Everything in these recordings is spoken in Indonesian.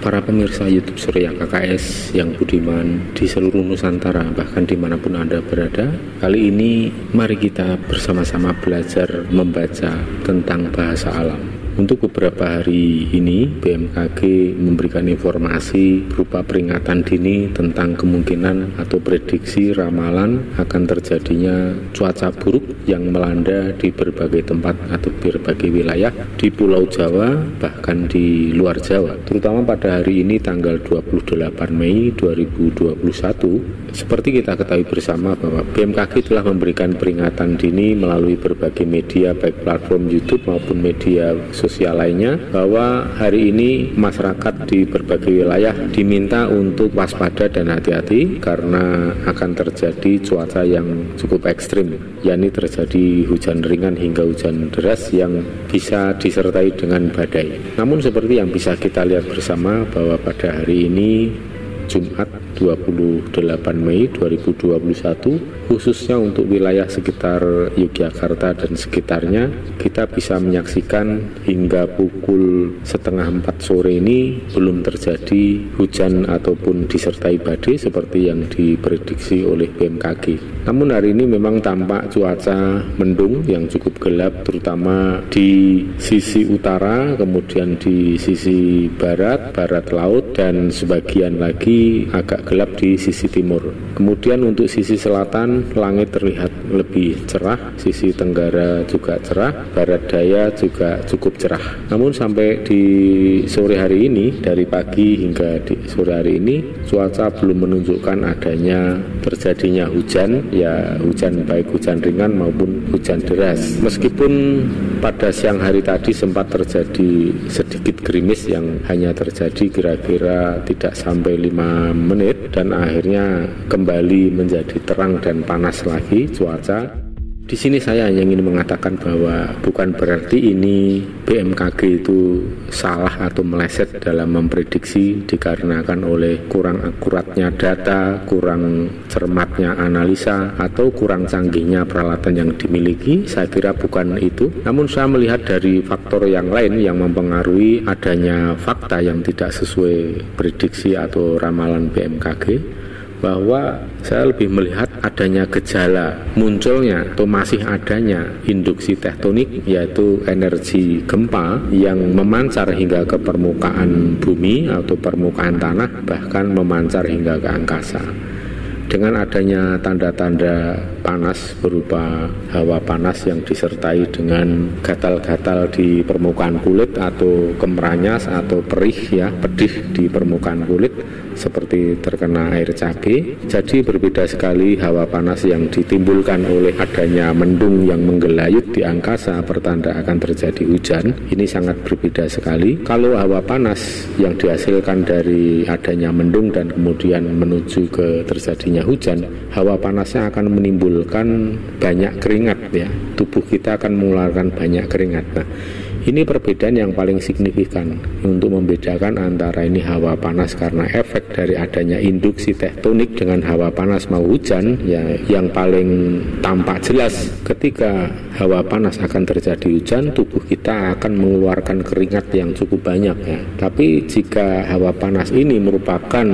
para pemirsa YouTube Surya KKS yang budiman di seluruh Nusantara bahkan di mana pun Anda berada kali ini mari kita bersama-sama belajar membaca tentang bahasa alam untuk beberapa hari ini, BMKG memberikan informasi berupa peringatan dini tentang kemungkinan atau prediksi ramalan akan terjadinya cuaca buruk yang melanda di berbagai tempat atau berbagai wilayah di Pulau Jawa, bahkan di luar Jawa. Terutama pada hari ini tanggal 28 Mei 2021, seperti kita ketahui bersama bahwa BMKG telah memberikan peringatan dini melalui berbagai media baik platform YouTube maupun media sosial lainnya bahwa hari ini masyarakat di berbagai wilayah diminta untuk waspada dan hati-hati karena akan terjadi cuaca yang cukup ekstrim yakni terjadi hujan ringan hingga hujan deras yang bisa disertai dengan badai. Namun seperti yang bisa kita lihat bersama bahwa pada hari ini Jumat 28 Mei 2021 khususnya untuk wilayah sekitar Yogyakarta dan sekitarnya kita bisa menyaksikan hingga pukul setengah empat sore ini belum terjadi hujan ataupun disertai badai seperti yang diprediksi oleh BMKG namun hari ini memang tampak cuaca mendung yang cukup gelap terutama di sisi utara kemudian di sisi barat, barat laut dan sebagian lagi agak gelap di sisi timur. Kemudian untuk sisi selatan langit terlihat lebih cerah, sisi tenggara juga cerah, barat daya juga cukup cerah. Namun sampai di sore hari ini dari pagi hingga di sore hari ini cuaca belum menunjukkan adanya terjadinya hujan, ya hujan baik hujan ringan maupun hujan deras. Meskipun pada siang hari tadi sempat terjadi sedikit gerimis yang hanya terjadi kira-kira tidak sampai 5 menit dan akhirnya kembali menjadi terang dan panas lagi cuaca. Di sini saya hanya ingin mengatakan bahwa bukan berarti ini BMKG itu salah atau meleset dalam memprediksi dikarenakan oleh kurang akuratnya data, kurang cermatnya analisa atau kurang canggihnya peralatan yang dimiliki. Saya kira bukan itu. Namun saya melihat dari faktor yang lain yang mempengaruhi adanya fakta yang tidak sesuai prediksi atau ramalan BMKG bahwa saya lebih melihat adanya gejala munculnya atau masih adanya induksi tektonik yaitu energi gempa yang memancar hingga ke permukaan bumi atau permukaan tanah bahkan memancar hingga ke angkasa dengan adanya tanda-tanda panas berupa hawa panas yang disertai dengan gatal-gatal di permukaan kulit atau kemeranyas atau perih ya pedih di permukaan kulit seperti terkena air cabai jadi berbeda sekali hawa panas yang ditimbulkan oleh adanya mendung yang menggelayut di angkasa pertanda akan terjadi hujan. Ini sangat berbeda sekali. Kalau hawa panas yang dihasilkan dari adanya mendung dan kemudian menuju ke terjadinya adanya hujan, hawa panasnya akan menimbulkan banyak keringat ya. Tubuh kita akan mengeluarkan banyak keringat. Nah, ini perbedaan yang paling signifikan untuk membedakan antara ini hawa panas karena efek dari adanya induksi tektonik dengan hawa panas mau hujan ya yang paling tampak jelas ketika hawa panas akan terjadi hujan tubuh kita akan mengeluarkan keringat yang cukup banyak ya. Tapi jika hawa panas ini merupakan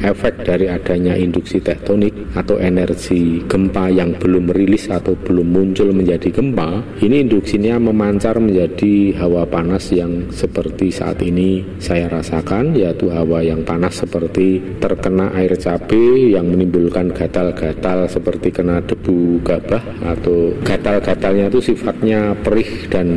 efek dari adanya induksi tektonik atau energi gempa yang belum merilis atau belum muncul menjadi gempa, ini induksinya memancar menjadi hawa panas yang seperti saat ini saya rasakan, yaitu hawa yang panas seperti terkena air cabai yang menimbulkan gatal-gatal seperti kena debu gabah atau gatal-gatalnya itu sifatnya perih dan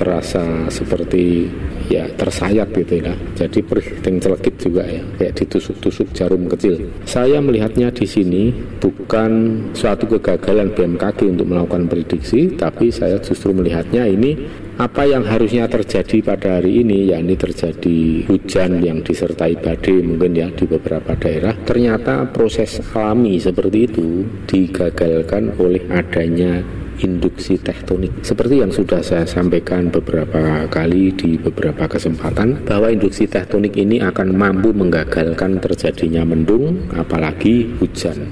terasa seperti ya tersayat gitu ya. Jadi perih celekit juga ya kayak ditusuk-tusuk jarum kecil. Saya melihatnya di sini bukan suatu kegagalan BMKG untuk melakukan prediksi tapi saya justru melihatnya ini apa yang harusnya terjadi pada hari ini yakni terjadi hujan yang disertai badai mungkin ya di beberapa daerah. Ternyata proses alami seperti itu digagalkan oleh adanya induksi tektonik. Seperti yang sudah saya sampaikan beberapa kali di beberapa kesempatan bahwa induksi tektonik ini akan mampu menggagalkan terjadinya mendung apalagi hujan.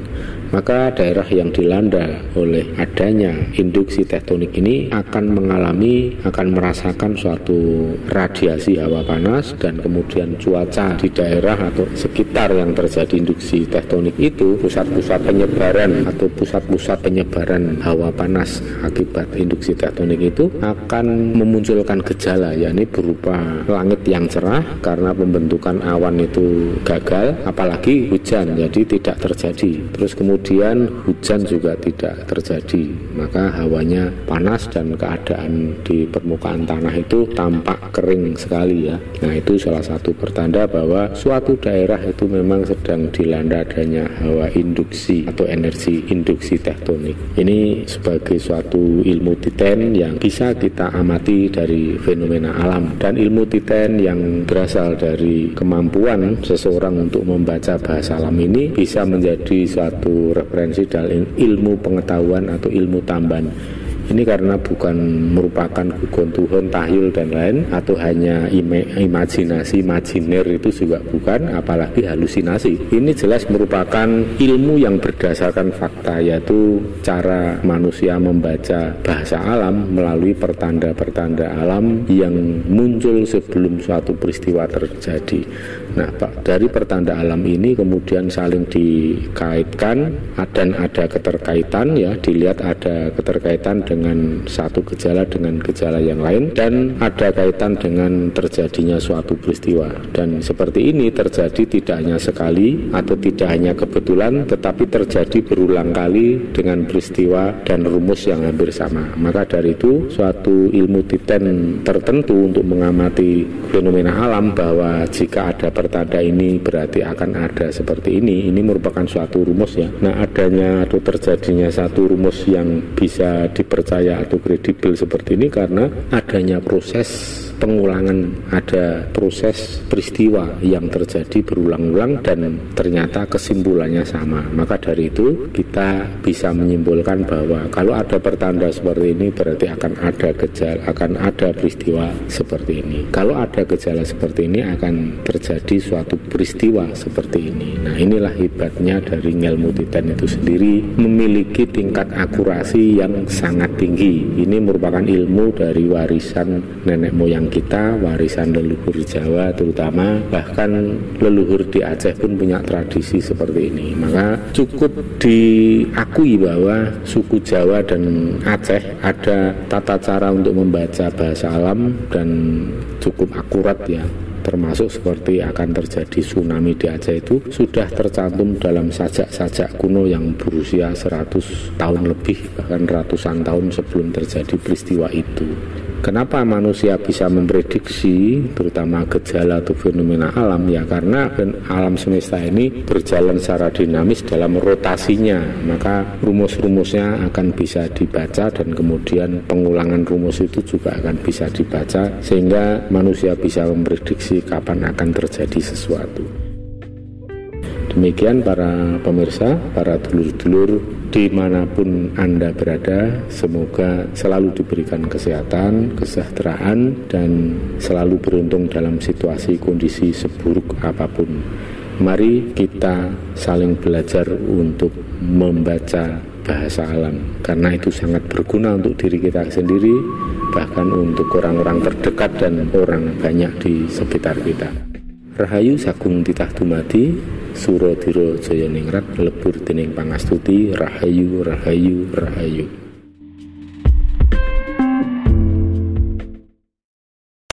Maka daerah yang dilanda oleh adanya induksi tektonik ini akan mengalami akan merasakan suatu radiasi hawa panas dan kemudian cuaca di daerah atau sekitar yang terjadi induksi tektonik itu pusat-pusat penyebaran atau pusat-pusat penyebaran hawa panas akibat induksi tektonik itu akan memunculkan gejala yakni berupa langit yang cerah karena pembentukan awan itu gagal apalagi hujan jadi tidak terjadi. Terus kemudian hujan juga tidak terjadi maka hawanya panas dan keadaan di permukaan tanah itu tampak kering sekali ya. Nah itu salah satu pertanda bahwa suatu daerah itu memang sedang dilanda adanya hawa induksi atau energi induksi tektonik. Ini sebagai suatu ilmu titen yang bisa kita amati dari fenomena alam. Dan ilmu titen yang berasal dari kemampuan seseorang untuk membaca bahasa alam ini bisa menjadi suatu referensi dalam ilmu pengetahuan atau ilmu tambahan ini karena bukan merupakan gugon Tuhan, tahyul dan lain atau hanya imajinasi, imajiner itu juga bukan, apalagi halusinasi. Ini jelas merupakan ilmu yang berdasarkan fakta yaitu cara manusia membaca bahasa alam melalui pertanda-pertanda alam yang muncul sebelum suatu peristiwa terjadi. Nah, Pak, dari pertanda alam ini kemudian saling dikaitkan dan ada keterkaitan ya, dilihat ada keterkaitan dengan satu gejala dengan gejala yang lain dan ada kaitan dengan terjadinya suatu peristiwa. Dan seperti ini terjadi tidak hanya sekali atau tidak hanya kebetulan tetapi terjadi berulang kali dengan peristiwa dan rumus yang hampir sama. Maka dari itu suatu ilmu titen tertentu untuk mengamati fenomena alam bahwa jika ada pertanda ini berarti akan ada seperti ini. Ini merupakan suatu rumus ya. Nah adanya atau terjadinya satu rumus yang bisa dipercaya percaya atau kredibel seperti ini karena adanya proses pengulangan ada proses peristiwa yang terjadi berulang-ulang dan ternyata kesimpulannya sama. Maka dari itu kita bisa menyimpulkan bahwa kalau ada pertanda seperti ini berarti akan ada gejala, akan ada peristiwa seperti ini. Kalau ada gejala seperti ini akan terjadi suatu peristiwa seperti ini. Nah inilah hebatnya dari ilmu titan itu sendiri memiliki tingkat akurasi yang sangat tinggi. Ini merupakan ilmu dari warisan nenek moyang kita, warisan leluhur Jawa terutama, bahkan leluhur di Aceh pun punya tradisi seperti ini. Maka cukup diakui bahwa suku Jawa dan Aceh ada tata cara untuk membaca bahasa alam dan cukup akurat ya termasuk seperti akan terjadi tsunami di Aceh itu sudah tercantum dalam sajak-sajak kuno yang berusia 100 tahun lebih bahkan ratusan tahun sebelum terjadi peristiwa itu. Kenapa manusia bisa memprediksi terutama gejala atau fenomena alam ya karena alam semesta ini berjalan secara dinamis dalam rotasinya maka rumus-rumusnya akan bisa dibaca dan kemudian pengulangan rumus itu juga akan bisa dibaca sehingga manusia bisa memprediksi kapan akan terjadi sesuatu. Demikian para pemirsa, para dulur-dulur di mana pun Anda berada, semoga selalu diberikan kesehatan, kesejahteraan, dan selalu beruntung dalam situasi kondisi seburuk apa pun. Mari kita saling belajar untuk membaca bahasa alam, karena itu sangat berguna untuk diri kita sendiri, bahkan untuk orang-orang terdekat dan orang banyak di sekitar kita. Rahayu Sagung Titah Dumati Surodiro Joyo Ningrat lebur dening pangastuti Rahayu Rahayu Rahayu